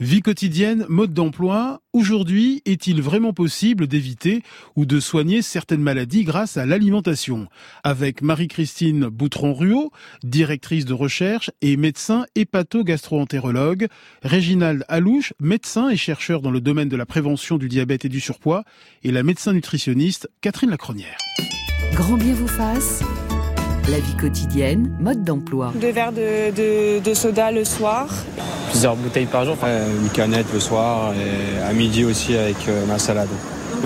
Vie quotidienne, mode d'emploi. Aujourd'hui, est-il vraiment possible d'éviter ou de soigner certaines maladies grâce à l'alimentation? Avec Marie-Christine Boutron-Ruot, directrice de recherche et médecin hépato-gastro-entérologue, Réginald Alouche, médecin et chercheur dans le domaine de la prévention du diabète et du surpoids, et la médecin nutritionniste Catherine Lacronière. Grand bien vous fasse la vie quotidienne, mode d'emploi. Deux verres de, de, soda le soir. Plusieurs bouteilles par jour. une canette le soir et à midi aussi avec euh, ma salade.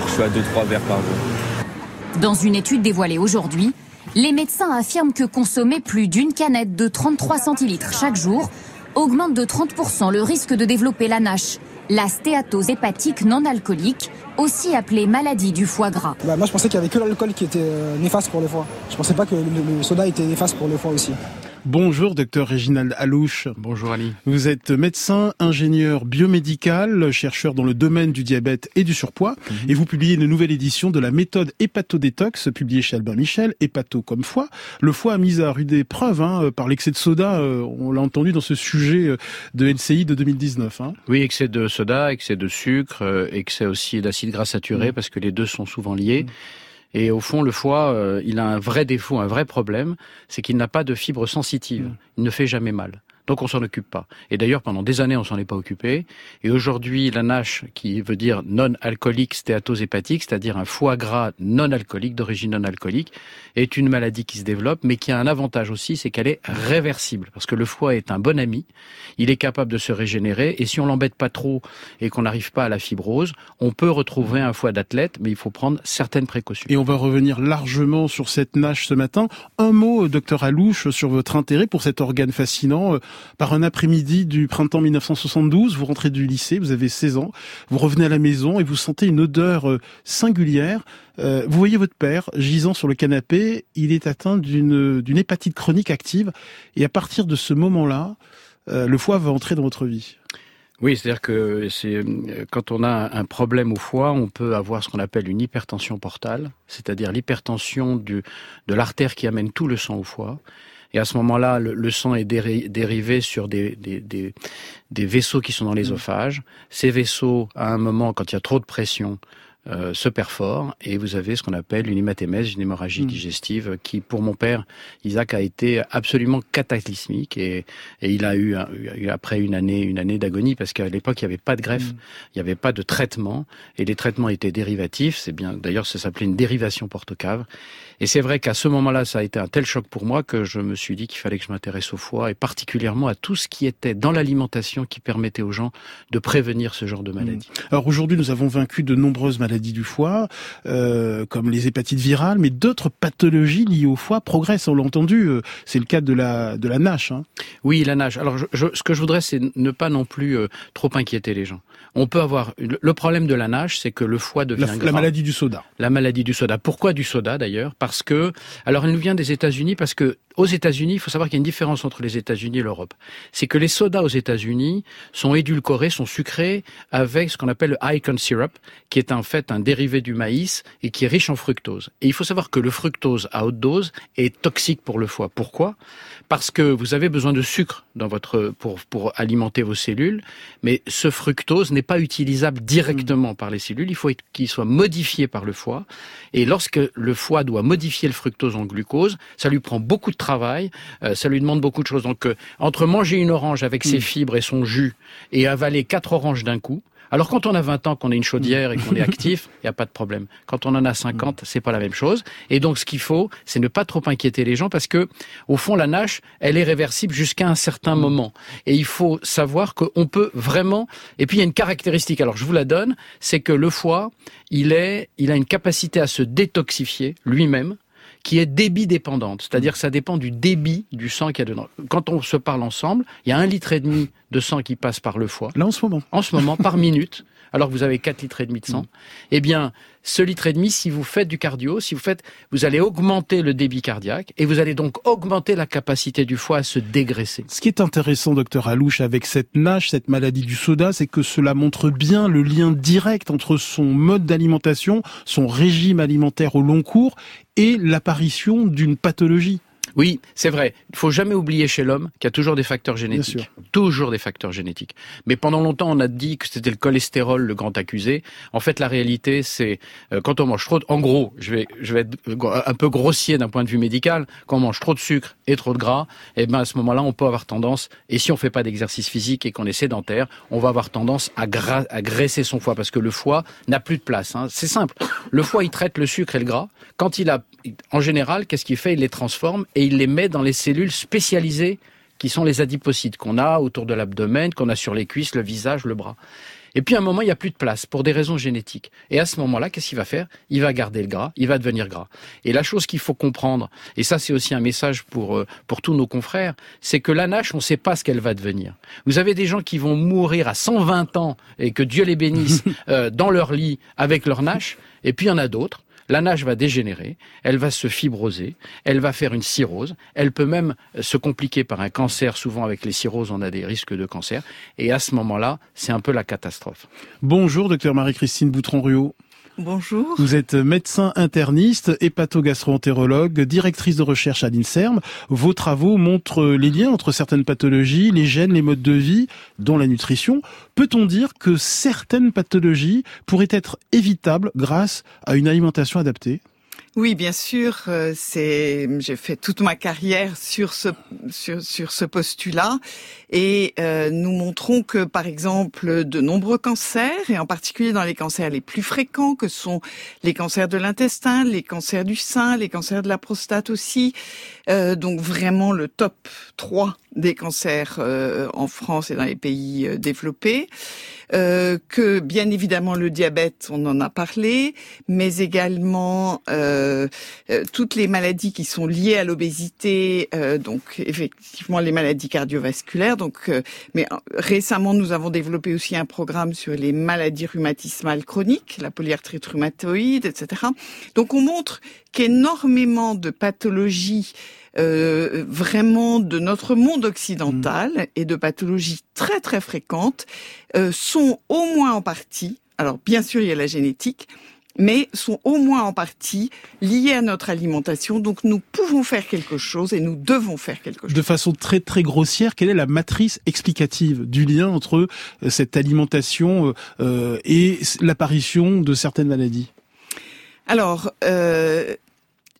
Je suis à 2-3 verres par jour. Dans une étude dévoilée aujourd'hui, les médecins affirment que consommer plus d'une canette de 33 centilitres chaque jour augmente de 30% le risque de développer la NASH, la stéatose hépatique non alcoolique, aussi appelée maladie du foie gras. Bah, moi je pensais qu'il n'y avait que l'alcool qui était euh, néfaste pour le foie. Je pensais pas que le soda était néfaste pour le foie aussi. Bonjour, docteur Réginald Alouche. Bonjour Ali. Vous êtes médecin, ingénieur biomédical, chercheur dans le domaine du diabète et du surpoids, mhm. et vous publiez une nouvelle édition de la méthode hépatodétox, publiée chez Albert Michel, hépato comme foie. Le foie a mis à rude épreuve hein, par l'excès de soda, euh, on l'a entendu dans ce sujet euh, de LCI de 2019. Hein. Oui, excès de soda, excès de sucre, euh, excès aussi d'acide gras saturé, mhm. parce que les deux sont souvent liés. Mhm. Et au fond, le foie, euh, il a un vrai défaut, un vrai problème, c'est qu'il n'a pas de fibres sensitives. Mm. Il ne fait jamais mal. Donc on s'en occupe pas. Et d'ailleurs, pendant des années, on s'en est pas occupé. Et aujourd'hui, la NASH, qui veut dire non-alcoolique stéatose hépatique, c'est-à-dire un foie gras non-alcoolique, d'origine non-alcoolique, est une maladie qui se développe, mais qui a un avantage aussi, c'est qu'elle est réversible. Parce que le foie est un bon ami, il est capable de se régénérer, et si on l'embête pas trop et qu'on n'arrive pas à la fibrose, on peut retrouver un foie d'athlète, mais il faut prendre certaines précautions. Et on va revenir largement sur cette NASH ce matin. Un mot, docteur Alouche, sur votre intérêt pour cet organe fascinant par un après-midi du printemps 1972, vous rentrez du lycée, vous avez 16 ans, vous revenez à la maison et vous sentez une odeur euh, singulière. Euh, vous voyez votre père gisant sur le canapé, il est atteint d'une hépatite chronique active et à partir de ce moment-là, euh, le foie va entrer dans votre vie. Oui, c'est-à-dire que quand on a un problème au foie, on peut avoir ce qu'on appelle une hypertension portale, c'est-à-dire l'hypertension de l'artère qui amène tout le sang au foie. Et à ce moment-là, le, sang est dérivé sur des, des, des, des, vaisseaux qui sont dans l'ésophage. Ces vaisseaux, à un moment, quand il y a trop de pression, euh, se perfore et vous avez ce qu'on appelle une hématémèse, une hémorragie mm. digestive qui, pour mon père, Isaac, a été absolument cataclysmique et, et il a eu, après une année, une année d'agonie parce qu'à l'époque il n'y avait pas de greffe, mm. il n'y avait pas de traitement et les traitements étaient dérivatifs. C'est bien, d'ailleurs, ça s'appelait une dérivation porte-cave. Et c'est vrai qu'à ce moment-là, ça a été un tel choc pour moi que je me suis dit qu'il fallait que je m'intéresse au foie et particulièrement à tout ce qui était dans l'alimentation qui permettait aux gens de prévenir ce genre de maladie. Mm. Alors aujourd'hui, nous avons vaincu de nombreuses maladies maladies du foie, euh, comme les hépatites virales, mais d'autres pathologies liées au foie progressent. On l'a entendu, euh, c'est le cas de la de la NASH. Hein. Oui, la NASH. Alors, ce que je voudrais, c'est ne pas non plus euh, trop inquiéter les gens. On peut avoir le problème de la NASH, c'est que le foie devient la, la maladie du soda. La maladie du soda. Pourquoi du soda d'ailleurs? Parce que, alors, elle nous vient des États-Unis parce que aux États-Unis, il faut savoir qu'il y a une différence entre les États-Unis et l'Europe. C'est que les sodas aux États-Unis sont édulcorés, sont sucrés avec ce qu'on appelle le icon syrup, qui est en fait un dérivé du maïs et qui est riche en fructose. Et il faut savoir que le fructose à haute dose est toxique pour le foie. Pourquoi? Parce que vous avez besoin de sucre dans votre pour pour alimenter vos cellules, mais ce fructose n'est pas utilisable directement par les cellules. Il faut qu'il soit modifié par le foie. Et lorsque le foie doit modifier le fructose en glucose, ça lui prend beaucoup de travail, euh, ça lui demande beaucoup de choses. Donc euh, entre manger une orange avec ses mm. fibres et son jus et avaler quatre oranges d'un coup, alors quand on a 20 ans, qu'on a une chaudière et qu'on est actif, il n'y a pas de problème. Quand on en a 50, c'est pas la même chose. Et donc ce qu'il faut, c'est ne pas trop inquiéter les gens parce que au fond la NASH, elle est réversible jusqu'à un certain moment. Et il faut savoir qu'on peut vraiment. Et puis il y a une caractéristique. Alors je vous la donne, c'est que le foie, il est, il a une capacité à se détoxifier lui-même qui est débit dépendante, c'est-à-dire que ça dépend du débit du sang qu'il y a dedans. Quand on se parle ensemble, il y a un litre et demi de sang qui passe par le foie. Là en ce moment. En ce moment, par minute alors que vous avez 4 litres et demi de sang, mm. eh bien, ce litre et demi, si vous faites du cardio, si vous faites, vous allez augmenter le débit cardiaque et vous allez donc augmenter la capacité du foie à se dégraisser. Ce qui est intéressant, docteur Alouche, avec cette NASH, cette maladie du soda, c'est que cela montre bien le lien direct entre son mode d'alimentation, son régime alimentaire au long cours et l'apparition d'une pathologie. Oui, c'est vrai. Il faut jamais oublier chez l'homme qu'il y a toujours des facteurs génétiques. Toujours des facteurs génétiques. Mais pendant longtemps, on a dit que c'était le cholestérol le grand accusé. En fait, la réalité, c'est euh, quand on mange trop. De... En gros, je vais, je vais être un peu grossier d'un point de vue médical. Quand on mange trop de sucre et trop de gras, eh ben à ce moment-là, on peut avoir tendance. Et si on fait pas d'exercice physique et qu'on est sédentaire, on va avoir tendance à, à graisser son foie parce que le foie n'a plus de place. Hein. C'est simple. Le foie, il traite le sucre et le gras. Quand il a, en général, qu'est-ce qu'il fait? Il les transforme et il les met dans les cellules spécialisées qui sont les adipocytes qu'on a autour de l'abdomen, qu'on a sur les cuisses, le visage, le bras. Et puis à un moment, il n'y a plus de place pour des raisons génétiques. Et à ce moment-là, qu'est-ce qu'il va faire? Il va garder le gras, il va devenir gras. Et la chose qu'il faut comprendre, et ça c'est aussi un message pour euh, pour tous nos confrères, c'est que la nage, on ne sait pas ce qu'elle va devenir. Vous avez des gens qui vont mourir à 120 ans et que Dieu les bénisse euh, dans leur lit avec leur nage, et puis il y en a d'autres la nage va dégénérer, elle va se fibroser, elle va faire une cirrhose, elle peut même se compliquer par un cancer. Souvent avec les cirrhoses, on a des risques de cancer. Et à ce moment-là, c'est un peu la catastrophe. Bonjour, docteur Marie-Christine Boutron-Ruot. Bonjour. Vous êtes médecin interniste, hépatogastroentérologue, directrice de recherche à l'INSERM. Vos travaux montrent les liens entre certaines pathologies, les gènes, les modes de vie, dont la nutrition. Peut-on dire que certaines pathologies pourraient être évitables grâce à une alimentation adaptée? Oui, bien sûr. Euh, c'est j'ai fait toute ma carrière sur ce sur, sur ce postulat et euh, nous montrons que par exemple de nombreux cancers et en particulier dans les cancers les plus fréquents que sont les cancers de l'intestin, les cancers du sein, les cancers de la prostate aussi, euh, donc vraiment le top 3 des cancers euh, en France et dans les pays euh, développés, euh, que bien évidemment le diabète, on en a parlé, mais également toutes les maladies qui sont liées à l'obésité, donc effectivement les maladies cardiovasculaires. Donc, mais récemment nous avons développé aussi un programme sur les maladies rhumatismales chroniques, la polyarthrite rhumatoïde, etc. Donc on montre qu'énormément de pathologies euh, vraiment de notre monde occidental mm. et de pathologies très très fréquentes euh, sont au moins en partie, alors bien sûr il y a la génétique, mais sont au moins en partie liées à notre alimentation. Donc nous pouvons faire quelque chose et nous devons faire quelque chose. De façon très très grossière, quelle est la matrice explicative du lien entre euh, cette alimentation et l'apparition de certaines maladies? Alors, euh,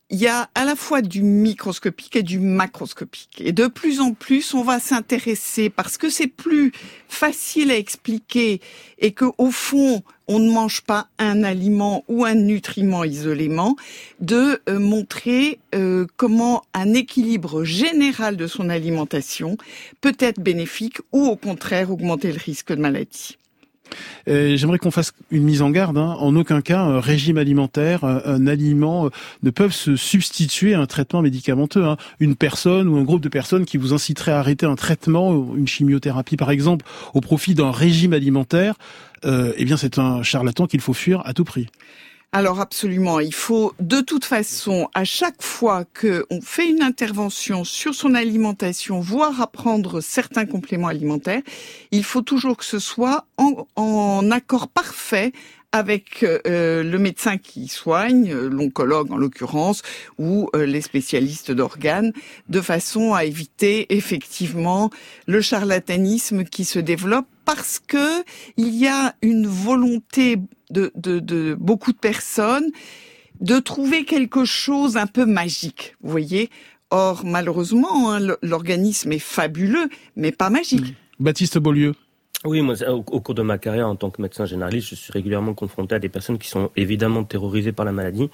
il y a à la fois du microscopique et du macroscopique. Et de plus en plus, on va s'intéresser parce que c'est plus facile à expliquer et que au fond, on ne mange pas un aliment ou un nutriment isolément, de euh, montrer euh, comment un équilibre général de son alimentation peut être bénéfique ou au contraire augmenter le risque de maladie. J'aimerais qu'on fasse une mise en garde. Hein. En aucun cas, un régime alimentaire, un, aliment euh, ne peuvent se substituer à un traitement médicamenteux. Hein. Une personne ou un groupe de personnes qui vous inciterait à arrêter un traitement, une chimiothérapie par exemple, au profit d'un régime alimentaire, euh, eh bien c'est un charlatan qu'il faut fuir à tout prix. Alors absolument, il faut de toute façon, à chaque fois qu'on fait une intervention sur son alimentation, voire apprendre certains compléments alimentaires, il faut toujours que ce soit en, accord parfait avec euh, le médecin qui soigne, l'oncologue en l'occurrence, ou euh, les spécialistes d'organes, de façon à éviter effectivement le charlatanisme qui se développe parce que il y a une volonté de, de, beaucoup de personnes de trouver quelque chose un peu magique, vous voyez. Or, malheureusement, hein, l'organisme est fabuleux, mais pas magique. Baptiste Beaulieu. Oui, moi, au, cours de ma carrière en tant que médecin généraliste, je suis régulièrement confronté à des personnes qui sont évidemment terrorisées par la maladie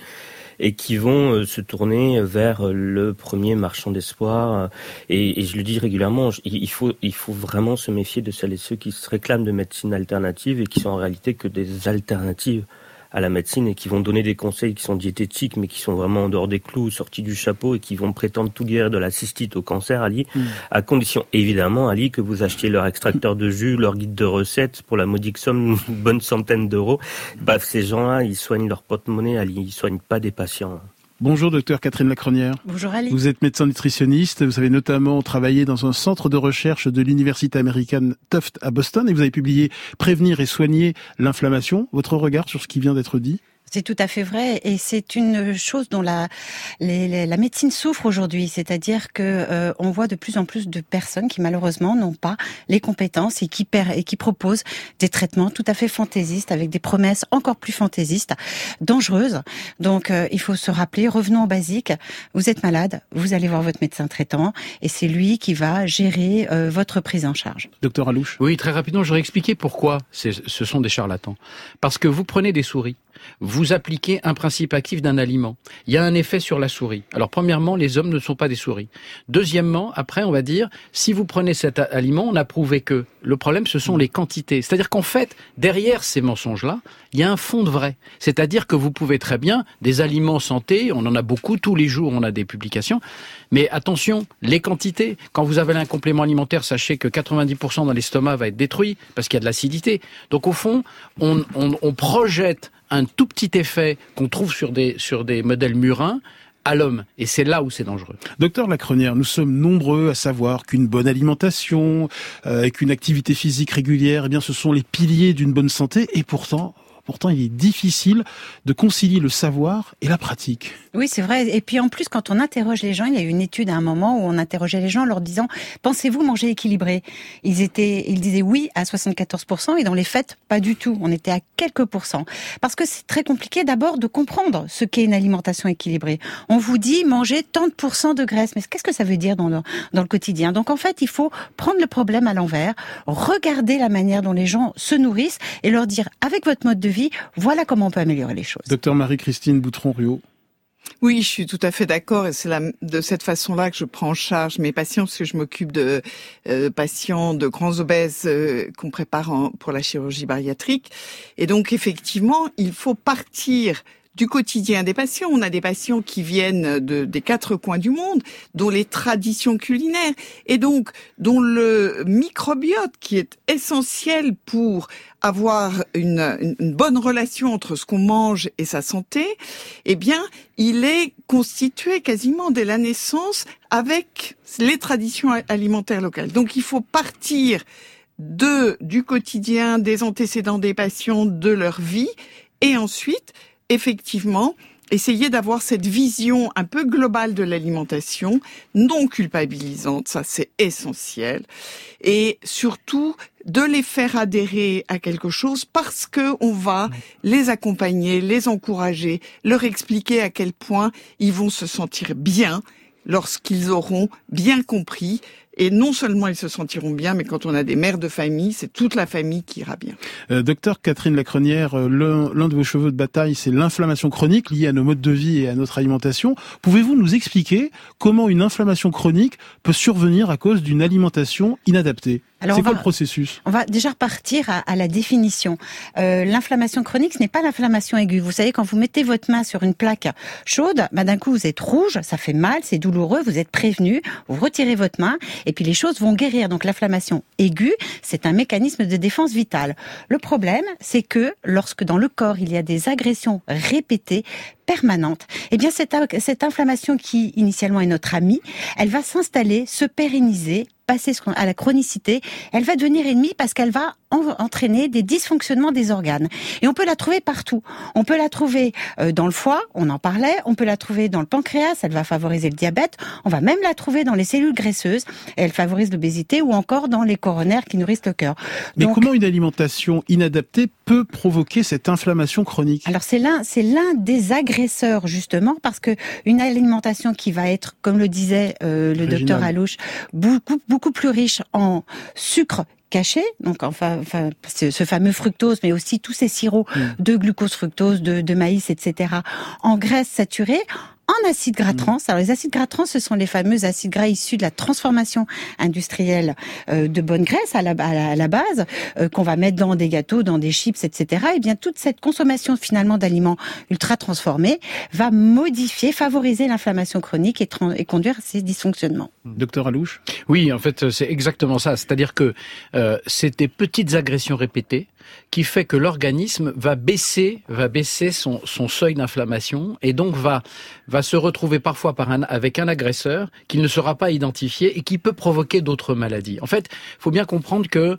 et qui vont euh, se tourner vers le premier marchand d'espoir. Et, et, je le dis régulièrement, il faut vraiment se méfier de celles et ceux qui se réclament de médecine alternative et qui sont en réalité que des alternatives à la médecine et qui vont donner des conseils qui sont diététiques mais qui sont vraiment en dehors des clous, sortis du chapeau et qui vont prétendre tout guérir de la cystite au cancer, Ali, mm. à condition évidemment, Ali, que vous achetiez leur extracteur de jus, leur guide de recettes pour la modique somme, une bonne centaine d'euros. Bref, ces gens-là, ils soignent leur porte-monnaie, Ali, ils soignent pas des patients. Bonjour docteur Catherine Lacronière. Bonjour Ali. Vous êtes médecin nutritionniste, vous avez notamment travaillé dans un centre de recherche de l'université américaine Tufts à Boston et vous avez publié Prévenir et soigner l'inflammation. Votre regard sur ce qui vient d'être dit? C'est tout à fait vrai et c'est une chose dont la, la médecine souffre aujourd'hui, c'est-à-dire que euh, on voit de plus en plus de personnes qui malheureusement n'ont pas les compétences et qui, et qui proposent des traitements tout à fait fantaisistes avec des promesses encore plus fantaisistes, dangereuses. Donc euh, il faut se rappeler, revenons au basique, vous êtes malade, vous allez voir votre médecin traitant et c'est lui qui va gérer euh, votre prise en charge. Docteur Alouche Oui, très rapidement, j'aurais expliqué pourquoi ce sont des charlatans. Parce que vous prenez des souris, vous appliquez un principe actif d'un aliment. Il y a un effet sur la souris. Alors premièrement, les hommes ne sont pas des souris. Deuxièmement, après, on va dire, si vous prenez cet aliment, on a prouvé que le problème, ce sont les quantités. C'est-à-dire qu'en fait, derrière ces mensonges-là, il y a un fond de vrai. C'est-à-dire que vous pouvez très bien, des aliments santé, on en a beaucoup, tous les jours on a des publications, mais attention, les quantités. Quand vous avez un complément alimentaire, sachez que 90% dans l'estomac va être détruit parce qu'il y a de l'acidité. Donc au fond, on, on projette un tout petit effet qu'on trouve sur des, sur des modèles murins à l'homme. Et c'est là où c'est dangereux. Docteur Lacrenière, nous sommes nombreux à savoir qu'une bonne alimentation, euh, et qu'une activité physique régulière, eh bien, ce sont les piliers d'une bonne santé. Et pourtant, Pourtant, il est difficile de concilier le savoir et la pratique. Oui, c'est vrai. Et puis en plus, quand on interroge les gens, il y a eu une étude à un moment où on interrogeait les gens en leur disant Pensez-vous manger équilibré? Ils étaient, ils disaient oui à 74%, et dans les faits, pas du tout. On était à quelques pourcents. Parce que c'est très compliqué d'abord de comprendre ce qu'est une alimentation équilibrée. On vous dit manger tant de de graisse, mais qu'est-ce que ça veut dire dans dans le quotidien? Donc en fait, il faut prendre le problème à l'envers, regarder la manière dont les gens se nourrissent et leur dire avec votre mode de vie voilà comment on peut améliorer les choses. Docteur Marie-Christine Boutron-Rio. Oui, je suis tout à fait d'accord et c'est de cette façon-là que je prends en charge mes patients parce que je m'occupe de euh, patients de grands obèses euh, qu'on prépare pour la chirurgie bariatrique. Et donc effectivement, il faut partir du quotidien des patients. On a des patients qui viennent de, des quatre coins du monde, dont les traditions culinaires et donc dont le microbiote qui est essentiel pour avoir une, une bonne relation entre ce qu'on mange et sa santé, eh bien, il est constitué quasiment dès la naissance avec les traditions alimentaires locales. Donc, il faut partir de du quotidien, des antécédents des patients, de leur vie, et ensuite effectivement, essayer d'avoir cette vision un peu globale de l'alimentation, non culpabilisante, ça c'est essentiel, et surtout de les faire adhérer à quelque chose parce que on va les accompagner, les encourager, leur expliquer à quel point ils vont se sentir bien lorsqu'ils auront bien compris et non seulement ils se sentiront bien, mais quand on a des mères de famille, c'est toute la famille qui ira bien. Euh, docteur Catherine Lacrenière, euh, l'un de vos cheveux de bataille, c'est l'inflammation chronique liée à nos modes de vie et à notre alimentation. Pouvez-vous nous expliquer comment une inflammation chronique peut survenir à cause d'une alimentation inadaptée? C'est quoi le processus? On va déjà repartir à, à la définition. Euh, l'inflammation chronique, ce n'est pas l'inflammation aiguë. Vous savez, quand vous mettez votre main sur une plaque chaude, bah, d'un coup vous êtes rouge, ça fait mal, c'est douloureux, vous êtes prévenu, vous retirez votre main et puis les choses vont guérir. Donc l'inflammation aiguë, c'est un mécanisme de défense vitale. Le problème, c'est que lorsque dans le corps il y a des agressions répétées, permanentes, eh bien cette, cette inflammation qui initialement est notre amie, elle va s'installer, se pérenniser passer à la chronicité, elle va devenir ennemie parce qu'elle va entraîner des dysfonctionnements des organes. Et on peut la trouver partout. On peut la trouver euh, dans le foie, on en parlait, on peut la trouver dans le pancréas, elle va favoriser le diabète, on va même la trouver dans les cellules graisseuses, elle favorise l'obésité ou encore dans les coronaires qui nourrissent le cœur. Mais comment une alimentation inadaptée peut provoquer cette inflammation chronique? Alors c'est l'un c'est l'un des agresseurs justement parce que une alimentation qui va être comme le disait euh, le docteur Alouche beaucoup beaucoup beaucoup plus riche en sucre caché, donc enfin, enfin ce fameux fructose, mais aussi tous ces sirops mm. de glucose, fructose, de, de maïs, etc., en graisse saturée, en acides gras mm. trans. Alors les acides gras trans, ce sont les fameux acides gras issus de la transformation industrielle euh, de bonne graisse à la, à la, base, euh, qu'on va mettre dans des gâteaux, dans des chips, etc. Et eh bien toute cette consommation finalement d'aliments ultra transformés va modifier, favoriser l'inflammation chronique et, et, conduire à ces dysfonctionnements. Docteur Alouche? Oui, en fait, c'est exactement ça. C'est-à-dire que euh, c'est des petites agressions répétées qui fait que l'organisme va baisser, va baisser son, seuil d'inflammation et donc va, va se retrouver parfois avec un agresseur qui ne sera pas identifié et qui peut provoquer d'autres maladies. En fait, il faut bien comprendre que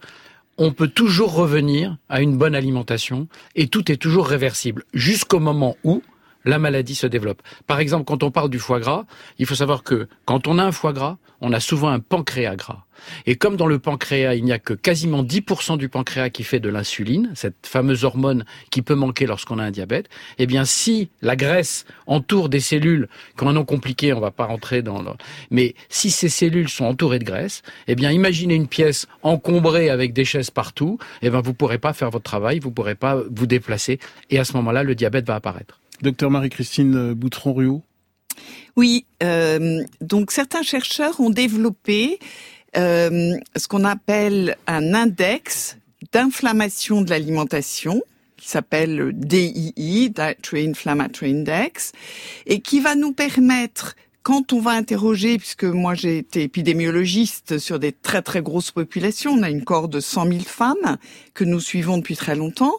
on peut toujours revenir à une bonne alimentation et tout est toujours réversible jusqu'au moment où la maladie se développe. Par exemple, quand on parle du foie gras, il faut savoir que quand on a un foie gras, on a souvent un pancréas gras. Et comme dans le pancréas, il n'y a que quasiment 10% du pancréas qui fait de l'insuline, cette fameuse hormone qui peut manquer lorsqu'on a un diabète, eh bien si la graisse entoure des cellules, qui ont un nom compliqué, on va pas rentrer dans le... Mais si ces cellules sont entourées de graisse, eh bien imaginez une pièce encombrée avec des chaises partout, eh bien vous pourrez pas faire votre travail, vous pourrez pas vous déplacer, et à ce moment-là, le diabète va apparaître. Docteur Marie-Christine Boutron-Riot Oui, euh, donc certains chercheurs ont développé euh, ce qu'on appelle un index d'inflammation de l'alimentation qui s'appelle DII, Dietary Inflammatory Index, et qui va nous permettre quand on va interroger, puisque moi j'ai été épidémiologiste sur des très très grosses populations, on a une corps de 100 000 femmes que nous suivons depuis très longtemps,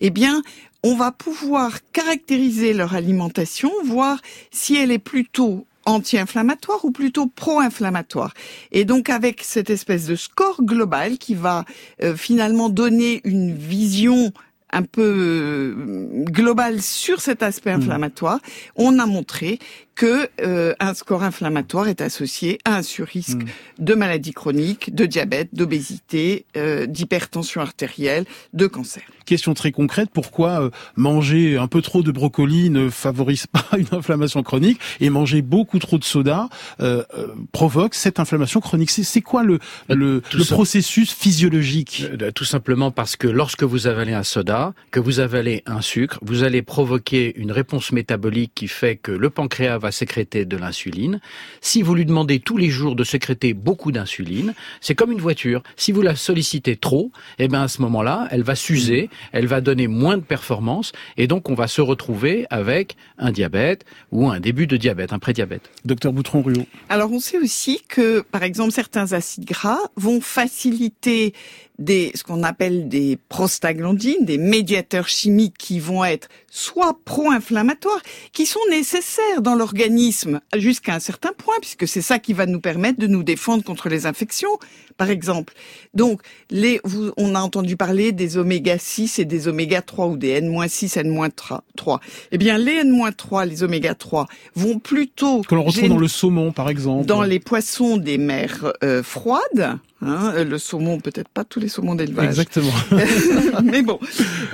eh bien on va pouvoir caractériser leur alimentation, voir si elle est plutôt anti-inflammatoire ou plutôt pro-inflammatoire. Et donc avec cette espèce de score global qui va euh, finalement donner une vision un peu euh, globale sur cet aspect mmh. inflammatoire, on a montré que euh, un score inflammatoire est associé à un surrisque mmh. de maladies chroniques, de diabète, d'obésité, euh, d'hypertension artérielle, de cancer. Question très concrète, pourquoi euh, manger un peu trop de brocoli ne favorise pas une inflammation chronique et manger beaucoup trop de soda euh, euh, provoque cette inflammation chronique? C'est quoi le, le, le processus physiologique? Tout simplement parce que lorsque vous avalez un soda, que vous avalez un sucre, vous allez provoquer une réponse métabolique qui fait que le pancréas va sécréter de l'insuline. Si vous lui demandez tous les jours de sécréter beaucoup d'insuline, c'est comme une voiture. Si vous la sollicitez trop, eh ben à ce moment-là, elle va s'user, elle va donner moins de performance, et donc on va se retrouver avec un diabète ou un début de diabète, un prédiabète. Docteur Boutron-Ruot. Alors on sait aussi que, par exemple, certains acides gras vont faciliter des, ce qu'on appelle des prostaglandines, des médiateurs chimiques qui vont être soit pro-inflammatoires, qui sont nécessaires dans l'organisme jusqu'à un certain point, puisque c'est ça qui va nous permettre de nous défendre contre les infections, par exemple. Donc, les, vous, on a entendu parler des oméga 6 et des oméga 3 ou des N-6, N-3. Eh bien, les N-3, les oméga 3 vont plutôt... Que l'on retrouve dans le saumon, par exemple. Dans les poissons des mers euh, froides, Hein, le saumon, peut-être pas tous les saumons d'élevage. Exactement. Mais bon,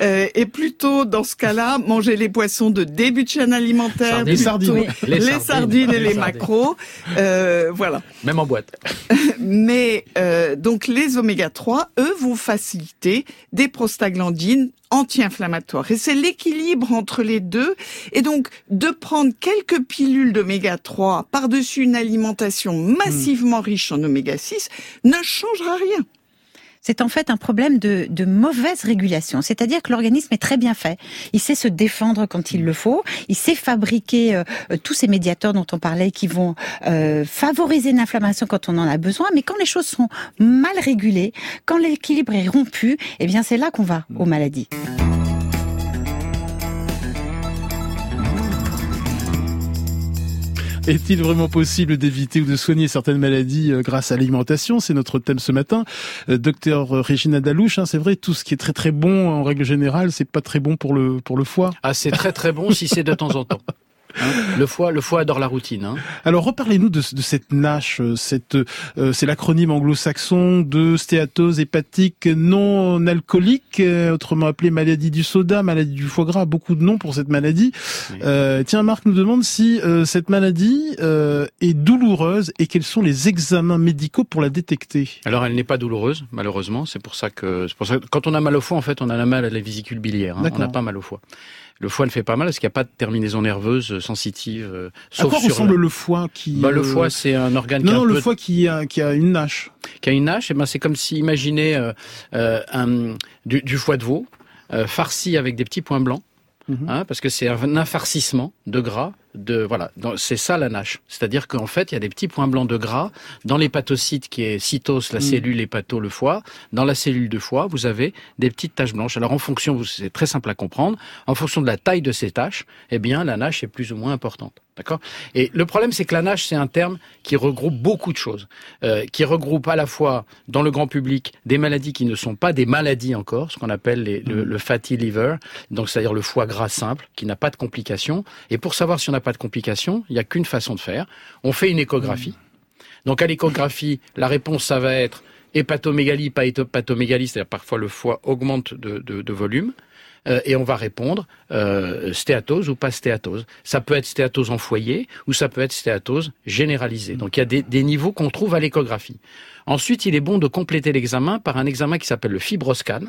euh, et plutôt dans ce cas-là, manger les poissons de début de chaîne alimentaire, les sardines, les, sardines, et les, macros, euh, voilà. Même en boîte. Mais euh, donc les oméga 3, eux, vont faciliter des prostaglandines anti-inflammatoire. Et c'est l'équilibre entre les deux. Et donc, de prendre quelques pilules d'oméga 3 par-dessus une alimentation massivement riche en oméga 6 ne changera rien c'est en fait un problème de, de mauvaise régulation. C'est-à-dire que l'organisme est très bien fait. Il sait se défendre quand il le faut. Il sait fabriquer euh, tous ces médiateurs dont on parlait qui vont euh, favoriser une inflammation quand on en a besoin. Mais quand les choses sont mal régulées, quand l'équilibre est rompu, eh bien c'est là qu'on va aux maladies. Est-il vraiment possible d'éviter ou de soigner certaines maladies euh, grâce à l'alimentation? C'est notre thème ce matin. Euh, docteur Régina Dalouche, hein, c'est vrai, tout ce qui est très très bon en règle générale, c'est pas très bon pour le pour le foie. Ah, c'est très très bon si c'est de temps en temps. Hein, le foie, le foie adore la routine. Hein. Alors reparlez-nous de, de, cette NASH, euh, cette, euh, c'est l'acronyme anglo-saxon de stéatose hépatique non alcoolique, euh, autrement appelée maladie du soda, maladie du foie gras, beaucoup de noms pour cette maladie. tiens, Marc nous demande si cette maladie est douloureuse et quels sont les examens médicaux pour la détecter. Alors elle n'est pas douloureuse, malheureusement. C'est pour ça que, c'est pour ça que quand on a mal au foie, en fait, on a mal à la vésicule biliaire. Hein. On n'a pas mal au foie. Le foie ne fait pas mal parce qu'il n'y a pas de terminaison nerveuse euh, sensitive. Euh, sauf à quoi ressemble le... foie qui bah, Le euh, foie, c'est un organe. Non, qui non, le foie qui a, qui a une nage. Qui a une nage, et eh ben c'est comme si imaginez euh, un, du, du, foie de veau farci avec des petits points blancs. Mhm. Hein, parce que c'est un infarcissement de gras. De voilà, c'est ça la NASH. C'est-à-dire qu'en fait, il y a des petits points blancs de gras dans l'hépatocyte qui est cytose, la mhm. cellule hépato, le foie. Dans la cellule de foie, vous avez des petites taches blanches. Alors en fonction, c'est très simple à comprendre, en fonction de la taille de ces taches, eh bien la NASH est plus ou moins importante. D'accord Et le problème, c'est que la nage, c'est un terme qui regroupe beaucoup de choses, euh, qui regroupe à la fois dans le grand public des maladies qui ne sont pas des maladies encore, ce qu'on appelle les, le, le, fatty liver, donc c'est-à-dire le foie gras simple, qui n'a pas de complications. Et pour savoir si on n'a pas de complications, il n'y a qu'une façon de faire. On fait une échographie. Donc à l'échographie, la réponse, ça va être hépatomégalie, pas hépatomégalie, c'est-à-dire parfois le foie augmente de, de, de volume. Euh, et on va répondre euh, stéatose ou pas stéatose. Ça peut être stéatose en foyer ou ça peut être stéatose généralisée. Donc il y a des, des niveaux qu'on trouve à l'échographie. Ensuite, il est bon de compléter l'examen par un examen qui s'appelle le fibroscan.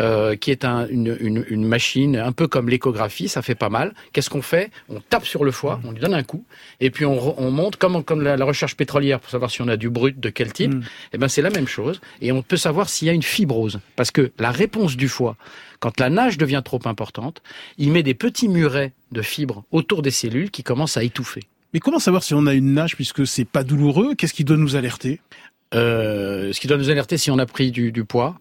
Euh, qui est un, une, une, une, machine un peu comme l'échographie, ça fait pas mal. Qu'est-ce qu'on fait? On tape sur le foie, on lui donne un coup, et puis on, on monte comme, comme la, la, recherche pétrolière pour savoir si on a du brut, de quel type. Mm. Et eh ben c'est la même chose, et on peut savoir s'il y a une fibrose, parce que la réponse du foie, quand la nage devient trop importante, il met des petits murets de fibres autour des cellules qui commencent à étouffer. Mais comment savoir si on a une nage puisque c'est pas douloureux? Qu'est-ce qui doit nous alerter? Ce qui doit nous alerter si on a pris du, du poids,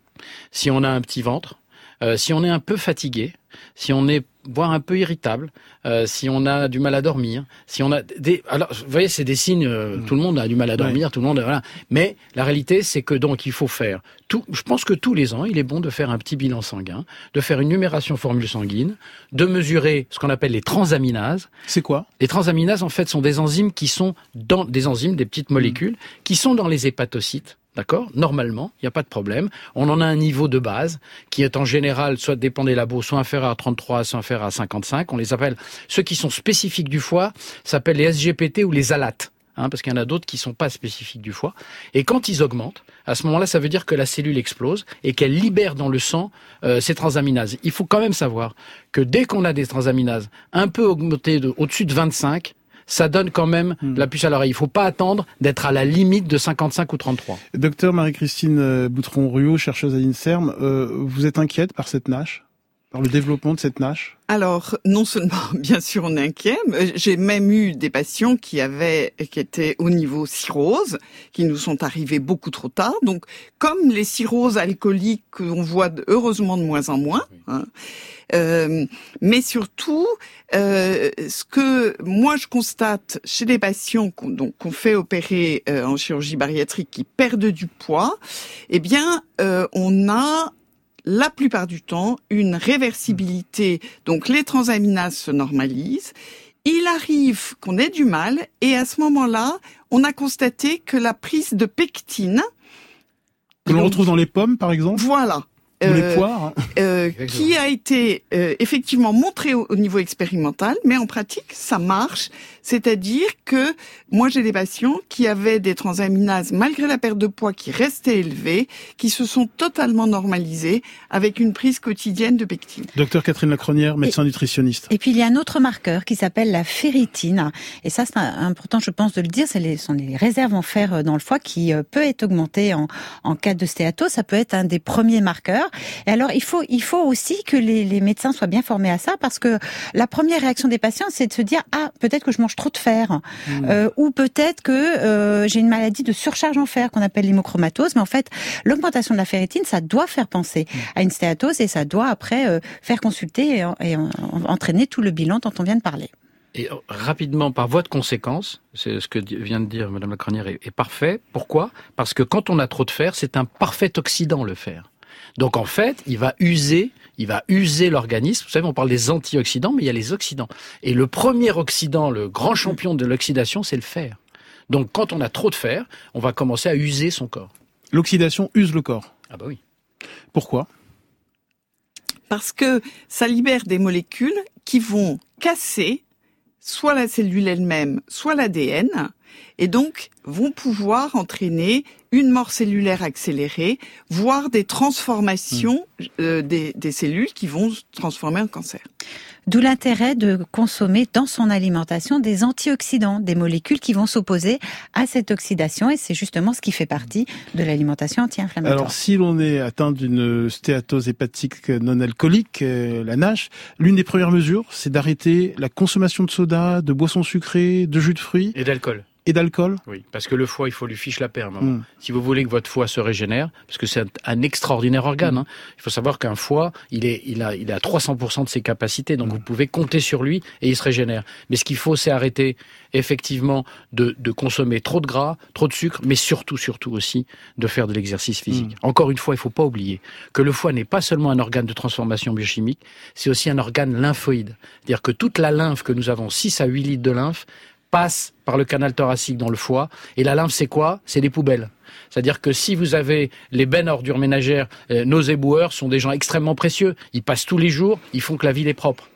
si on a un petit ventre, euh, si on est un peu fatigué, si on est voire un peu irritable, euh, si on a du mal à dormir, si on a des alors vous voyez c'est des signes euh, mmh. tout le monde a du mal à dormir, ouais. tout le monde voilà. Mais la réalité c'est que donc il faut faire tout je pense que tous les ans, il est bon de faire un petit bilan sanguin, de faire une numération formule sanguine, de mesurer ce qu'on appelle les transaminases. C'est quoi? Les transaminases en fait sont des enzymes qui sont dans des enzymes des petites molécules mmh. qui sont dans les hépatocytes D'accord Normalement, il n'y a pas de problème. On en a un niveau de base qui est en général soit dépend des labos, soit inférieur à 33, soit inférieur à 55. On les appelle ceux qui sont spécifiques du foie, s'appellent les SGPT ou les alates. Hein, parce qu'il y en a d'autres qui sont pas spécifiques du foie. Et quand ils augmentent, à ce moment-là, ça veut dire que la cellule explose et qu'elle libère dans le sang euh, ces transaminases. Il faut quand même savoir que dès qu'on a des transaminases un peu augmentées de, au-dessus de 25, ça donne quand même mmh. la puce à l'oreille. Il ne faut pas attendre d'être à la limite de 55 ou 33. Docteur Marie-Christine Boutron-Ruot, chercheuse à l'INSERM, euh, vous êtes inquiète par cette nage? Par le développement de cette nage? Alors, non seulement, bien sûr, on est inquiet, j'ai même eu des patients qui avaient, qui étaient au niveau cirrhose, qui nous sont arrivés beaucoup trop tard. Donc, comme les cirrhoses alcooliques, on voit heureusement de moins en moins. Hein, euh, mais surtout, euh, ce que moi je constate chez les patients qu'on fait opérer euh, en chirurgie bariatrique qui perdent du poids, eh bien, euh, on a la plupart du temps une réversibilité. Donc les transaminases se normalisent. Il arrive qu'on ait du mal et à ce moment-là, on a constaté que la prise de pectine que l'on retrouve dans les pommes, par exemple? Voilà. Les poires. hein. euh, qui a été euh, effectivement montré au, au, niveau expérimental, mais en pratique, ça marche. C'est-à-dire que moi, j'ai des patients qui avaient des transaminases, malgré la perte de poids, qui restaient élevées, qui se sont totalement normalisées avec une prise quotidienne de pectine. Docteur Catherine Lacronière, médecin et, nutritionniste. Et puis, il y a un autre marqueur qui s'appelle la ferritine. Et ça, c'est important, je pense, de le dire. Ce sont les réserves en fer dans le foie qui euh, peut être augmentée en, en cas de stéatose. Ça peut être un des premiers marqueurs. Et alors, il faut, il faut aussi que les, les médecins soient bien formés à ça parce que la première réaction des patients, c'est de se dire, ah, peut-être que je mange trop de fer, mmh. euh, ou peut-être que euh, j'ai une maladie de surcharge en fer qu'on appelle l'hémochromatose. Mais en fait, l'augmentation de la ferritine, ça doit faire penser mmh. à une stéatose et ça doit après euh, faire consulter et, et, entraîner tout le bilan dont on vient de parler. Et rapidement, par voie de conséquence, c'est ce que vient de dire Madame la Cronière est, est parfait. Pourquoi? Parce que quand on a trop de fer, c'est un parfait oxydant le fer. Donc en fait, il va user, il va user l'organisme. Vous savez, on parle des antioxydants, mais il y a les oxydants. Et le premier oxydant, le grand champion de l'oxydation, c'est le fer. Donc quand on a trop de fer, on va commencer à user son corps. L'oxydation use le corps. Ah bah oui. Pourquoi? Parce que ça libère des molécules qui vont casser soit la cellule elle-même, soit l'ADN, et donc vont pouvoir entraîner une mort cellulaire accélérée, voire des transformations mmh. euh, des, des, cellules qui vont se transformer en cancer. D'où l'intérêt de consommer dans son alimentation des antioxydants, des molécules qui vont s'opposer à cette oxydation, et c'est justement ce qui fait partie de l'alimentation anti-inflammatoire. Alors, si l'on est atteint d'une stéatose hépatique non alcoolique, euh, la NASH, l'une des premières mesures, c'est d'arrêter la consommation de soda, de boissons sucrées, de jus de fruits. Et d'alcool et d'alcool? Oui, parce que le foie, il faut lui fiche la paix un moment. Mm. Si vous voulez que votre foie se régénère, parce que c'est un, extraordinaire organe, mm. hein, il faut savoir qu'un foie, il est, il a, il a 300% de ses capacités, donc mm. vous pouvez compter sur lui et il se régénère. Mais ce qu'il faut, c'est arrêter effectivement de, de, consommer trop de gras, trop de sucre, mais surtout, surtout aussi de faire de l'exercice physique. Encore une fois, il faut pas oublier que le foie n'est pas seulement un organe de transformation biochimique, c'est aussi un organe lymphoïde. C'est-à-dire que toute la lymphe que nous avons, 6 à 8 litres de lymphe, passe par le canal thoracique dans le foie. Et la lymphe, c'est quoi? C'est des poubelles. C'est-à-dire que si vous avez les bennes ordures ménagères, euh, nos éboueurs sont des gens extrêmement précieux. Ils passent tous les jours, ils font que la ville est propre.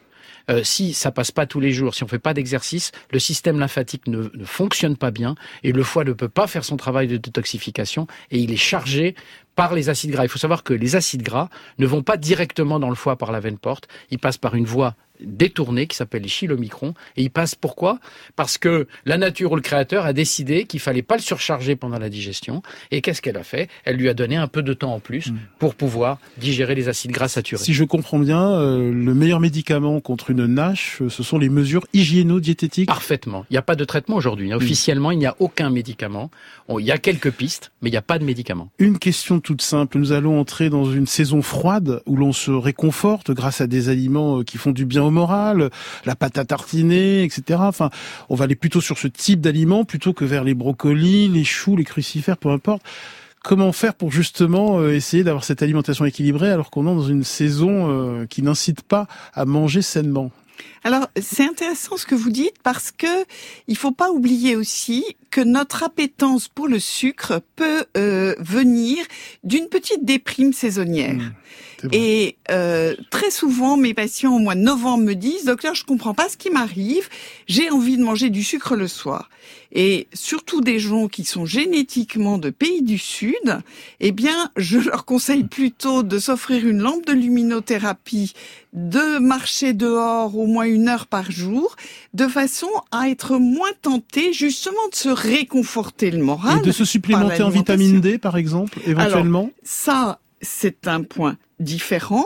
Euh, si ça passe pas tous les jours, si on fait pas d'exercice, le système lymphatique ne, ne, fonctionne pas bien et le foie ne peut pas faire son travail de détoxification et il est chargé par les acides gras. Il faut savoir que les acides gras ne vont pas directement dans le foie par la veine porte, ils passent par une voie détourné qui s'appelle les chylomicrons. Et il passe pourquoi? Parce que la nature ou le créateur a décidé qu'il fallait pas le surcharger pendant la digestion. Et qu'est-ce qu'elle a fait? Elle lui a donné un peu de temps en plus hmm. pour pouvoir digérer les acides gras saturés. Si je comprends bien, euh, le meilleur médicament contre une NASH, ce sont les mesures hygiéno-diététiques Parfaitement. Il n'y a pas de traitement aujourd'hui. Hmm. Officiellement, il n'y a aucun médicament. il y a quelques pistes, mais il n'y a pas de médicament. Une question toute simple. Nous allons entrer dans une saison froide où l'on se réconforte grâce à des aliments euh, qui font du bien moral, la pâte à tartiner, etc. Enfin, on va aller plutôt sur ce type d'aliments plutôt que vers les brocolis, les choux, les crucifères, peu importe. Comment faire pour justement euh, essayer d'avoir cette alimentation équilibrée alors qu'on est dans une saison euh, qui n'incite pas à manger sainement? Alors, c'est intéressant ce que vous dites parce que il faut pas oublier aussi que notre appétence pour le sucre peut euh, venir d'une petite déprime saisonnière. Mmh. Et euh, très souvent, mes patients au mois de novembre me disent, docteur, je comprends pas ce qui m'arrive, j'ai envie de manger du sucre le soir. Et surtout des gens qui sont génétiquement de pays du Sud, eh bien, je leur conseille plutôt de s'offrir une lampe de luminothérapie, de marcher dehors au moins une heure par jour, de façon à être moins tenté justement de se réconforter le moral. Et de se supplémenter en vitamine D, par exemple, éventuellement? Ça, c'est un point différent,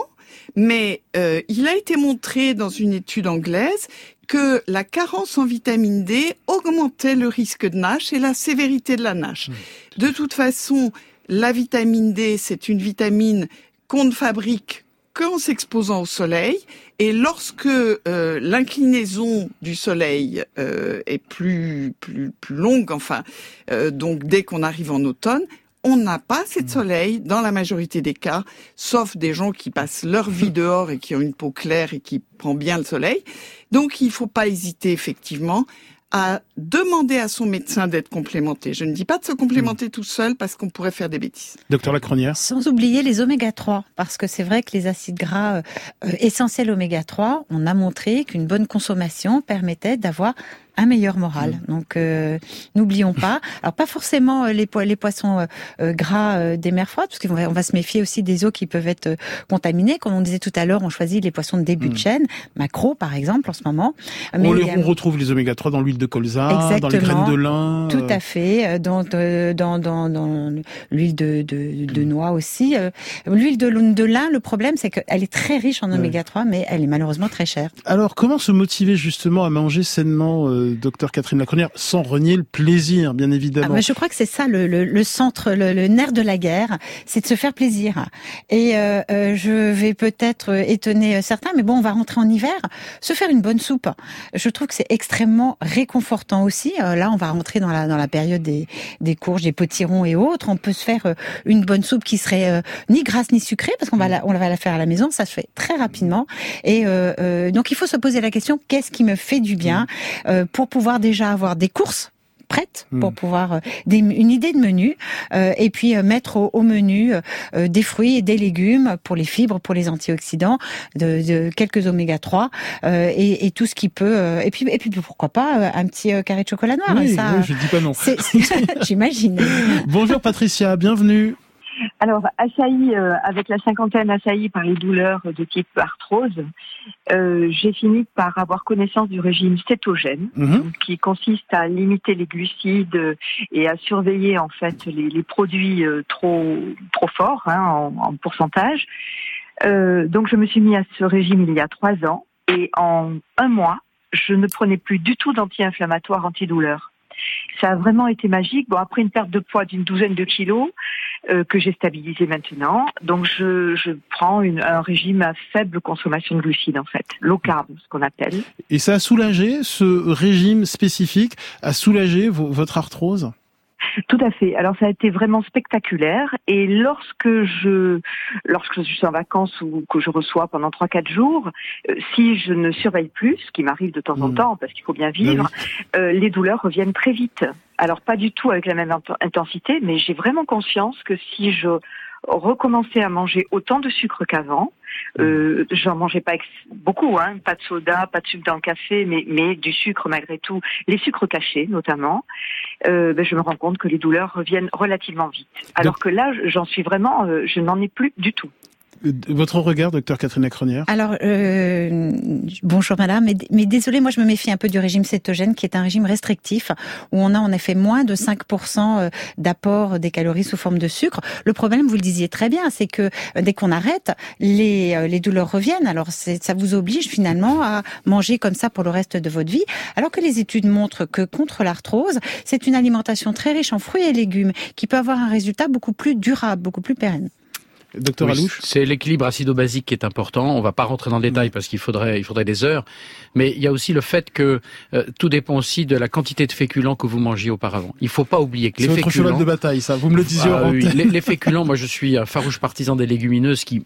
mais euh, il a été montré dans une étude anglaise que la carence en vitamine D augmentait le risque de NASH et la sévérité de la NASH. Mmh. De toute façon, la vitamine D, c'est une vitamine qu'on ne fabrique qu'en s'exposant au soleil. Et lorsque euh, l'inclinaison du soleil euh, est plus, plus, plus longue, enfin, donc dès qu'on arrive en automne, on n'a pas assez de mmh. soleil dans la majorité des cas, sauf des gens qui passent leur vie dehors et qui ont une peau claire et qui prend bien le soleil. Donc il ne faut pas hésiter effectivement à demander à son médecin d'être complémenté. Je ne dis pas de se complémenter mmh. tout seul parce qu'on pourrait faire des bêtises. Docteur Lacronière Sans oublier les oméga 3, parce que c'est vrai que les acides gras euh, euh, essentiels oméga 3, on a montré qu'une bonne consommation permettait d'avoir un meilleur moral. Mm. Donc euh, n'oublions pas. Alors pas forcément euh, les, les poissons euh, gras des mers froides, parce qu'on va, on va se méfier aussi des eaux qui peuvent être contaminées. Comme on disait tout à l'heure, on choisit les poissons de début de mm. chaîne, macro par exemple en ce moment. Mais on, retrouve les oméga 3 dans l'huile de colza, dans les graines de lin. Tout à fait, dans dans dans, dans l'huile de, de, de, mm. noix aussi. L'huile de, de lin, le problème c'est qu'elle est très riche en oméga 3, mais elle est malheureusement très chère. Alors comment se motiver justement à manger sainement docteur Catherine Lacronière, sans renier le plaisir, bien évidemment. Ah, je crois que c'est ça le, le, le centre, le, le, nerf de la guerre, c'est de se faire plaisir. Et euh, euh je vais peut-être étonner certains, mais bon, on va rentrer en hiver, se faire une bonne soupe. Je trouve que c'est extrêmement réconfortant aussi. Euh, là, on va rentrer dans la dans la période des, des courges, des potirons et autres. On peut se faire euh, une bonne soupe qui serait ni grasse ni sucrée, parce qu'on va la, on va la faire à la maison. Ça se fait très rapidement. Et donc, il faut se poser la question qu'est-ce qui me fait du bien? Pour pouvoir déjà avoir des courses prêtes pour hmm. pouvoir euh, une idée de menu euh, et puis euh, mettre au, menu des fruits et des légumes pour les fibres, pour les antioxydants, de, quelques oméga 3 et, tout ce qui peut et puis et puis pourquoi pas un petit carré de chocolat noir. Oui, ça, je dis pas non. J'imagine. Bonjour Patricia, bienvenue. Alors, assailli euh, avec la cinquantaine assailli par les douleurs de type arthrose, euh, j'ai fini par avoir connaissance du régime cétogène, mhm. qui consiste à limiter les glucides et à surveiller en fait les, produits euh, trop trop forts hein, en, en, pourcentage. donc, je me suis mis à ce régime il y a trois ans et en un mois, je ne prenais plus du tout d'anti-inflammatoires, antidouleurs. Ça a vraiment été magique. Bon, après une perte de poids d'une douzaine de kilos euh, que j'ai stabilisé maintenant, donc je, je prends une, un régime à faible consommation de glucides en fait, low carb, ce qu'on appelle. Et ça a soulagé ce régime spécifique, a soulagé votre arthrose? Tout à fait. Alors ça a été vraiment spectaculaire et lorsque je lorsque je suis en vacances ou que je reçois pendant trois quatre jours, euh, si je ne surveille plus, ce qui m'arrive de temps en hmm. temps parce qu'il faut bien vivre, bah euh, les douleurs reviennent très vite. Alors pas du tout avec la même intensité, mais j'ai vraiment conscience que si je recommençais à manger autant de sucre qu'avant, euh, J'en mangeais pas beaucoup, hein, pas de soda, pas de sucre dans le café, mais, mais du sucre malgré tout, les sucres cachés notamment. Euh, ben, je me rends compte que les douleurs reviennent relativement vite. Alors que là, j'en suis vraiment, euh, je n'en ai plus du tout. Votre regard, docteur Catherine Lacronière Alors, euh, bonjour madame, mais, mais désolé, moi je me méfie un peu du régime cétogène qui est un régime restrictif où on a en effet moins de 5% euh, d'apport des calories sous forme de sucre. Le problème, vous le disiez très bien, c'est que euh, dès qu'on arrête, les, euh, les douleurs reviennent. Alors ça vous oblige finalement à manger comme ça pour le reste de votre vie. Alors que les études montrent que contre l'arthrose, c'est une alimentation très riche en fruits et légumes qui peut avoir un résultat beaucoup plus durable, beaucoup plus pérenne. Docteur Alouche C'est l'équilibre acido-basique qui est important. On va pas rentrer dans le détail parce qu'il faudrait, il faudrait des heures. Mais il y a aussi le fait que euh, tout dépend aussi de la quantité de féculents que vous mangiez auparavant. Il faut pas oublier que les féculents. C'est cheval de bataille, ça. Vous me le disiez. Ah les, les, féculents, moi je suis un farouche partisan des légumineuses qui,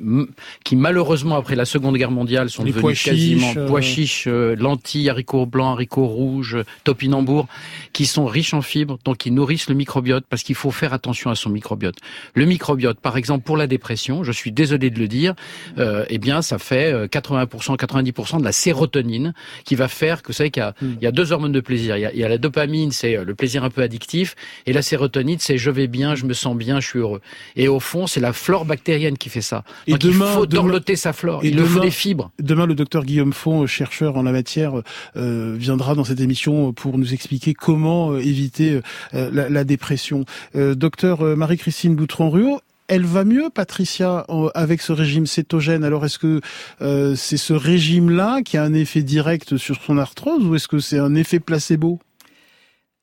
qui malheureusement après la Seconde Guerre mondiale sont devenues quasiment euh, pois chiches, euh, lentilles, haricots blancs, haricots rouges, topinambours, qui sont riches en fibres, donc qui nourrissent le microbiote parce qu'il faut faire attention à son microbiote. Le microbiote, par exemple, pour la dépression je suis désolé de le dire, euh, eh bien ça fait 80%, euh, 90% de la sérotonine qui va faire que vous savez qu'il y, a, deux hormones de plaisir. Il y a, la dopamine, c'est euh, le plaisir un peu addictif, et la sérotonine, c'est je vais bien, je me sens bien, je suis heureux. Et au fond, c'est la flore bactérienne qui fait ça. Donc il faut dorloter sa flore. il faut des fibres. Demain, le docteur Guillaume Font, chercheur en la matière, viendra dans cette émission pour nous expliquer comment éviter la, la, dépression. docteur Marie-Christine Boutron-Ruot, elle va mieux, Patricia, avec ce régime cétogène? Alors, est-ce que euh, c'est ce régime-là qui a un effet direct sur son arthrose ou est-ce que c'est un effet placebo?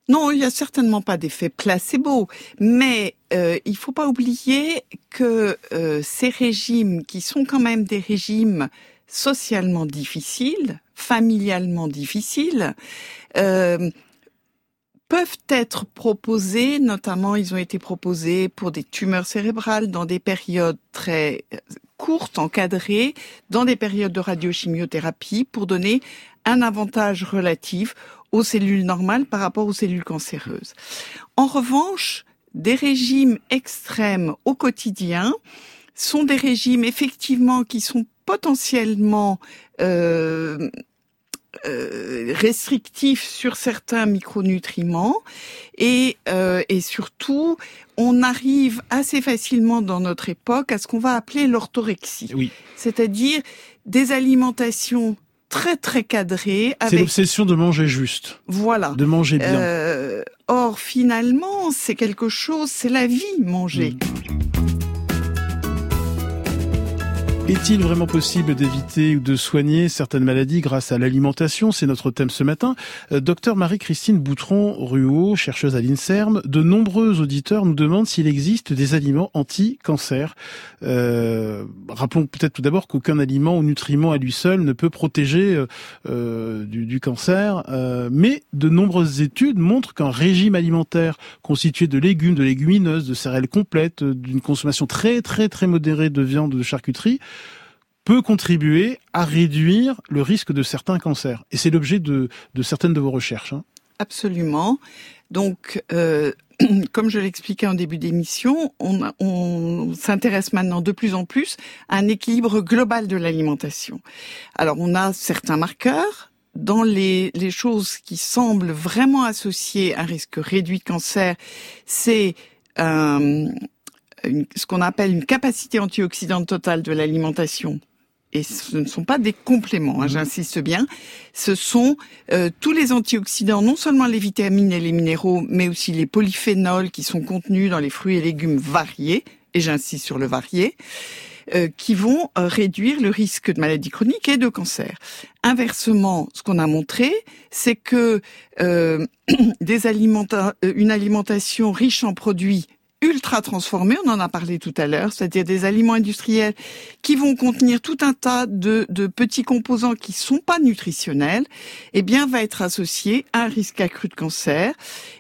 Non, il n'y a certainement pas d'effet placebo, mais euh, il faut pas oublier que euh, ces régimes, qui sont quand même des régimes socialement difficiles, familialement difficiles, peuvent être proposés, notamment ils ont été proposés pour des tumeurs cérébrales dans des périodes très euh, courtes, encadrées, dans des périodes de radiochimiothérapie pour donner un avantage relatif aux cellules normales par rapport aux cellules cancéreuses. En revanche, des régimes extrêmes au quotidien sont des régimes effectivement qui sont potentiellement euh, euh, restrictif sur certains micronutriments et, euh, et surtout on arrive assez facilement dans notre époque à ce qu'on va appeler l'orthorexie, oui. c'est-à-dire des alimentations très très cadrées. C'est l'obsession de manger juste. Voilà. De manger bien. Euh, or finalement c'est quelque chose, c'est la vie manger. Mm. Est-il vraiment possible d'éviter ou de soigner certaines maladies grâce à l'alimentation? C'est notre thème ce matin. Euh, docteur Marie-Christine Boutron-Ruot, chercheuse à l'INSERM, de nombreux auditeurs nous demandent s'il existe des aliments anti-cancer. Euh, rappelons peut-être tout d'abord qu'aucun aliment ou nutriment à lui seul ne peut protéger euh, du, cancer, mais de nombreuses études montrent qu'un régime alimentaire constitué de légumes, de légumineuses, de céréales complètes, d'une consommation très très très modérée de viande, de charcuterie, peut contribuer à réduire le risque de certains cancers. Et c'est l'objet de, certaines de vos recherches. Hein. Absolument. Donc, euh, comme je l'expliquais en début d'émission, on, s'intéresse maintenant de plus en plus à un équilibre global de l'alimentation. Alors, on a certains marqueurs. Dans les, les choses qui semblent vraiment associées à un risque réduit de cancer, c'est euh, ce qu'on appelle une capacité antioxydante totale de l'alimentation et ce ne sont pas des compléments, hein, mhm. j'insiste bien, ce sont euh, tous les antioxydants, non seulement les vitamines et les minéraux, mais aussi les polyphénols qui sont contenus dans les fruits et légumes variés, et j'insiste sur le varié, euh, qui vont euh, réduire le risque de maladie chronique et de cancer. Inversement, ce qu'on a montré, c'est que des alimenta une alimentation riche en produits ultra transformés, on en a parlé tout à l'heure, c'est-à-dire des aliments industriels qui vont contenir tout un tas de, de petits composants qui sont pas nutritionnels, eh bien, va être associé à un risque accru de cancer.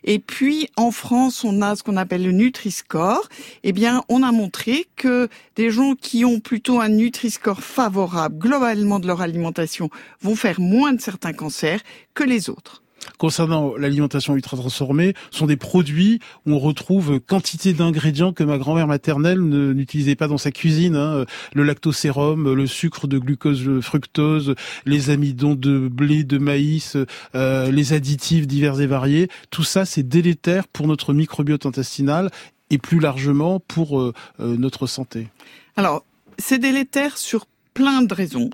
Et puis, en France, on a ce qu'on appelle le Nutri-Score. Eh bien, on a montré que des gens qui ont plutôt un Nutri-Score favorable globalement de leur alimentation vont faire moins de certains cancers que les autres concernant l'alimentation ultra transformée sont des produits où on retrouve quantité d'ingrédients que ma grand-mère maternelle n'utilisait pas dans sa cuisine. Hein. Le lactosérum, le sucre de glucose, fructose, les amidons de blé, de maïs, euh, les additifs divers et variés. Tout ça, c'est délétère pour notre microbiote intestinal et plus largement pour euh, euh, notre santé. Alors, c'est délétère sur plein de raisons.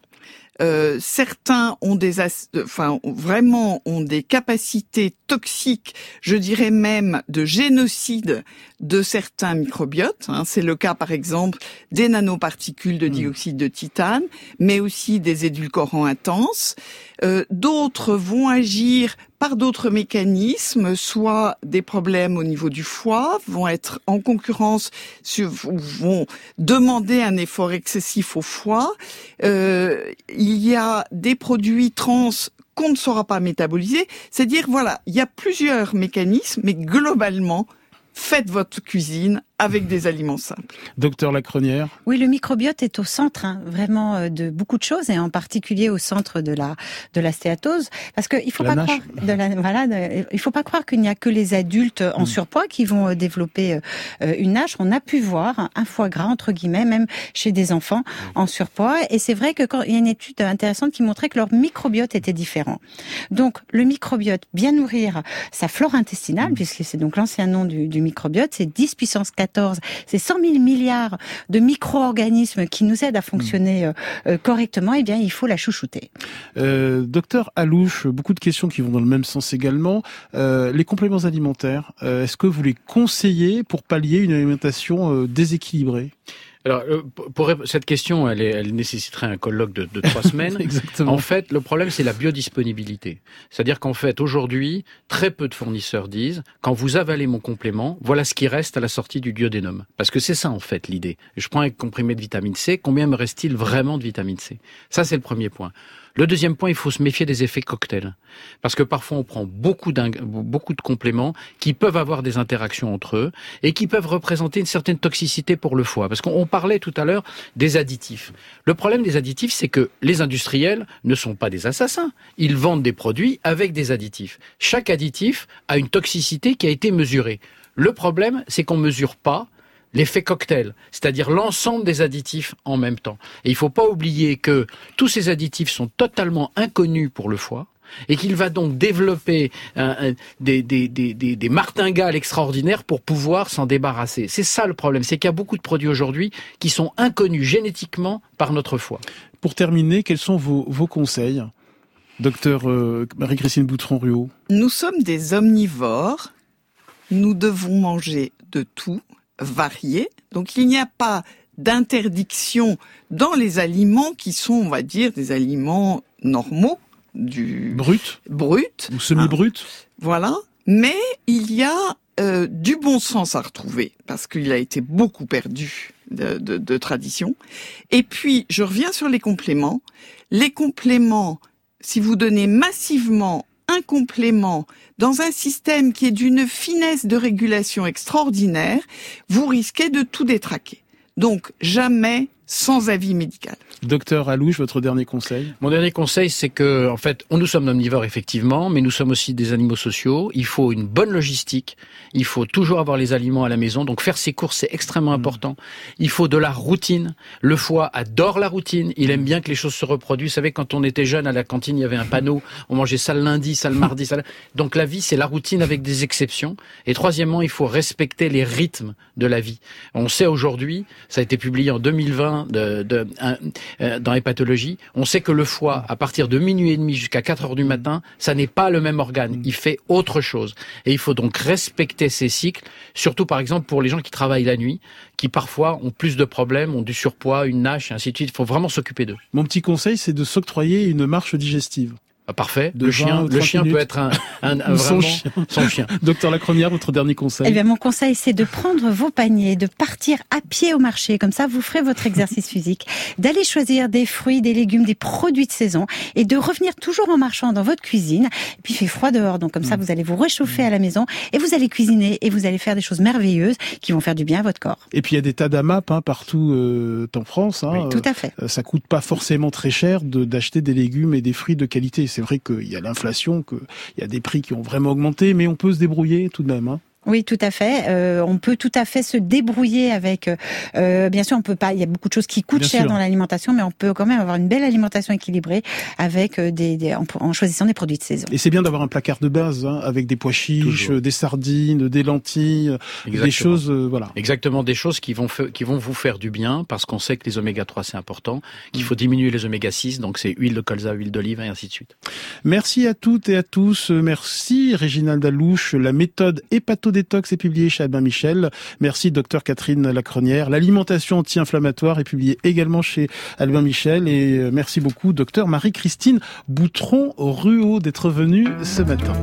Euh, certains ont des, enfin vraiment ont des capacités toxiques, je dirais même de génocide de certains microbiotes. Hein. C'est le cas par exemple des nanoparticules de hmm. dioxyde de titane, mais aussi des édulcorants intenses. Euh, d'autres vont agir par d'autres mécanismes, soit des problèmes au niveau du foie, vont être en concurrence, vont demander un effort excessif au foie. Euh, il y a des produits trans qu'on ne saura pas métaboliser. C'est-à-dire, voilà, il y a plusieurs mécanismes, mais globalement, faites votre cuisine avec des aliments simples. Docteur Lacronière Oui, le microbiote est au centre hein, vraiment euh, de beaucoup de choses et en particulier au centre de la de la stéatose parce qu'il faut pas croire de la, voilà, il faut pas croire qu'il n'y a que les adultes en hmm. surpoids qui vont euh, développer euh, une nage. On a pu voir un foie gras entre guillemets même chez des enfants hmm. en surpoids et c'est vrai que quand il y a une étude intéressante qui montrait que leur microbiote était différent. Donc le microbiote bien nourrir sa flore intestinale hmm. puisque c'est donc l'ancien nom du, du microbiote, c'est 10 puissance 4 c'est 100 000 milliards de micro-organismes qui nous aident à fonctionner euh, euh, correctement, eh bien, il faut la chouchouter. Euh, docteur Alouche, beaucoup de questions qui vont dans le même sens également. les compléments alimentaires, est-ce que vous les conseillez pour pallier une alimentation déséquilibrée? Alors, euh, pour cette question, elle, est, elle nécessiterait un colloque de, de trois semaines. Exactement. En fait, le problème, c'est la biodisponibilité. C'est-à-dire qu'en fait, aujourd'hui, très peu de fournisseurs disent, quand vous avalez mon complément, voilà ce qui reste à la sortie du duodénum. Parce que c'est ça, en fait, l'idée. Je prends un comprimé de vitamine C, combien me reste-t-il vraiment de vitamine C? Ça, c'est le premier point. Le deuxième point, il faut se méfier des effets cocktails. Parce que parfois, on prend beaucoup, beaucoup de compléments qui peuvent avoir des interactions entre eux et qui peuvent représenter une certaine toxicité pour le foie. Parce qu'on parlait tout à l'heure des additifs. Le problème des additifs, c'est que les industriels ne sont pas des assassins. Ils vendent des produits avec des additifs. Chaque additif a une toxicité qui a été mesurée. Le problème, c'est qu'on mesure pas l'effet cocktail, c'est-à-dire l'ensemble des additifs en même temps. Et il ne faut pas oublier que tous ces additifs sont totalement inconnus pour le foie et qu'il va donc développer des, des, des, des, martingales extraordinaires pour pouvoir s'en débarrasser. C'est ça le problème, c'est qu'il y a beaucoup de produits aujourd'hui qui sont inconnus génétiquement par notre foie. Pour terminer, quels sont vos, vos conseils, docteur euh, Marie-Christine Boutron-Ruot? Nous sommes des omnivores, nous devons manger de tout, variés. Donc il n'y a pas d'interdiction dans les aliments qui sont, on va dire, des aliments normaux du brut, brut ou semi-brut. Ah, voilà. Mais il y a euh, du bon sens à retrouver parce qu'il a été beaucoup perdu de, de tradition. Et puis je reviens sur les compléments. Les compléments, si vous donnez massivement complément dans un système qui est d'une finesse de régulation extraordinaire, vous risquez de tout détraquer. Donc jamais sans avis médical. Docteur Alouche, votre dernier conseil? Mon dernier conseil, c'est que, en fait, nous sommes omnivores effectivement, mais nous sommes aussi des animaux sociaux. Il faut une bonne logistique. Il faut toujours avoir les aliments à la maison. Donc faire ses courses, c'est extrêmement mmh. important. Il faut de la routine. Le foie adore la routine. Il aime bien que les choses se reproduisent. Vous savez, quand on était jeune à la cantine, il y avait un panneau. On mangeait ça le lundi, ça le mardi, ça. Donc la vie, c'est la routine avec des exceptions. Et troisièmement, il faut respecter les rythmes de la vie. On sait aujourd'hui, ça a été publié en 2020 de, de, euh, dans les pathologies, on sait que le foie, à partir de minuit et demi jusqu'à 4 heures du matin, ça n'est pas le même organe. Il fait autre chose. Et il faut donc respecter ces cycles, surtout par exemple pour les gens qui travaillent la nuit, qui parfois ont plus de problèmes, ont du surpoids, une nage, et ainsi de suite. Il faut vraiment s'occuper d'eux. Mon petit conseil, c'est de s'octroyer une marche digestive. Ah, parfait. le chien, le chien peut être un, un, un son, chien. son chien. Docteur Lacronière, votre dernier conseil Eh bien, mon conseil, c'est de prendre vos paniers, de partir à pied au marché. Comme ça, vous ferez votre exercice physique. D'aller choisir des fruits, des légumes, des produits de saison et de revenir toujours en marchant dans votre cuisine. Et puis, il fait froid dehors, donc comme ça, mm. vous allez vous réchauffer à la maison et vous allez cuisiner et vous allez faire des choses merveilleuses qui vont faire du bien à votre corps. Et puis, il y a des tas d'AMAP hein, partout euh, en France. Hein, oui, tout à fait. Euh, ça coûte pas forcément très cher d'acheter des légumes et des fruits de qualité. C'est vrai qu'il y a l'inflation, qu'il y a des prix qui ont vraiment augmenté, mais on peut se débrouiller tout de même. Hein. Oui, tout à fait. Euh, on peut tout à fait se débrouiller avec. Euh, bien sûr, on peut pas. Il y a beaucoup de choses qui coûtent cher dans l'alimentation, mais on peut quand même avoir une belle alimentation équilibrée avec euh, des, en, choisissant des produits de saison. Et c'est bien d'avoir un placard de base hein, avec des pois chiches, des sardines, des lentilles, des choses. voilà. Exactement, des choses qui vont qui vont vous faire du bien parce qu'on sait que les oméga 3 c'est important, qu'il faut diminuer les oméga 6, donc c'est huile de colza, huile d'olive et ainsi de suite. Merci à toutes et à tous. Merci Réginald Alouche. La méthode hépato détox est publié chez Albin Michel. Merci docteur Catherine Lacronière. L'alimentation anti-inflammatoire est publiée également chez Albin Michel. Et euh, merci beaucoup docteur Marie-Christine Boutron-Ruot d'être venue ce matin.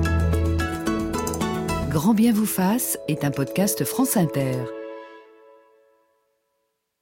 Grand bien vous fasse est un podcast France Inter.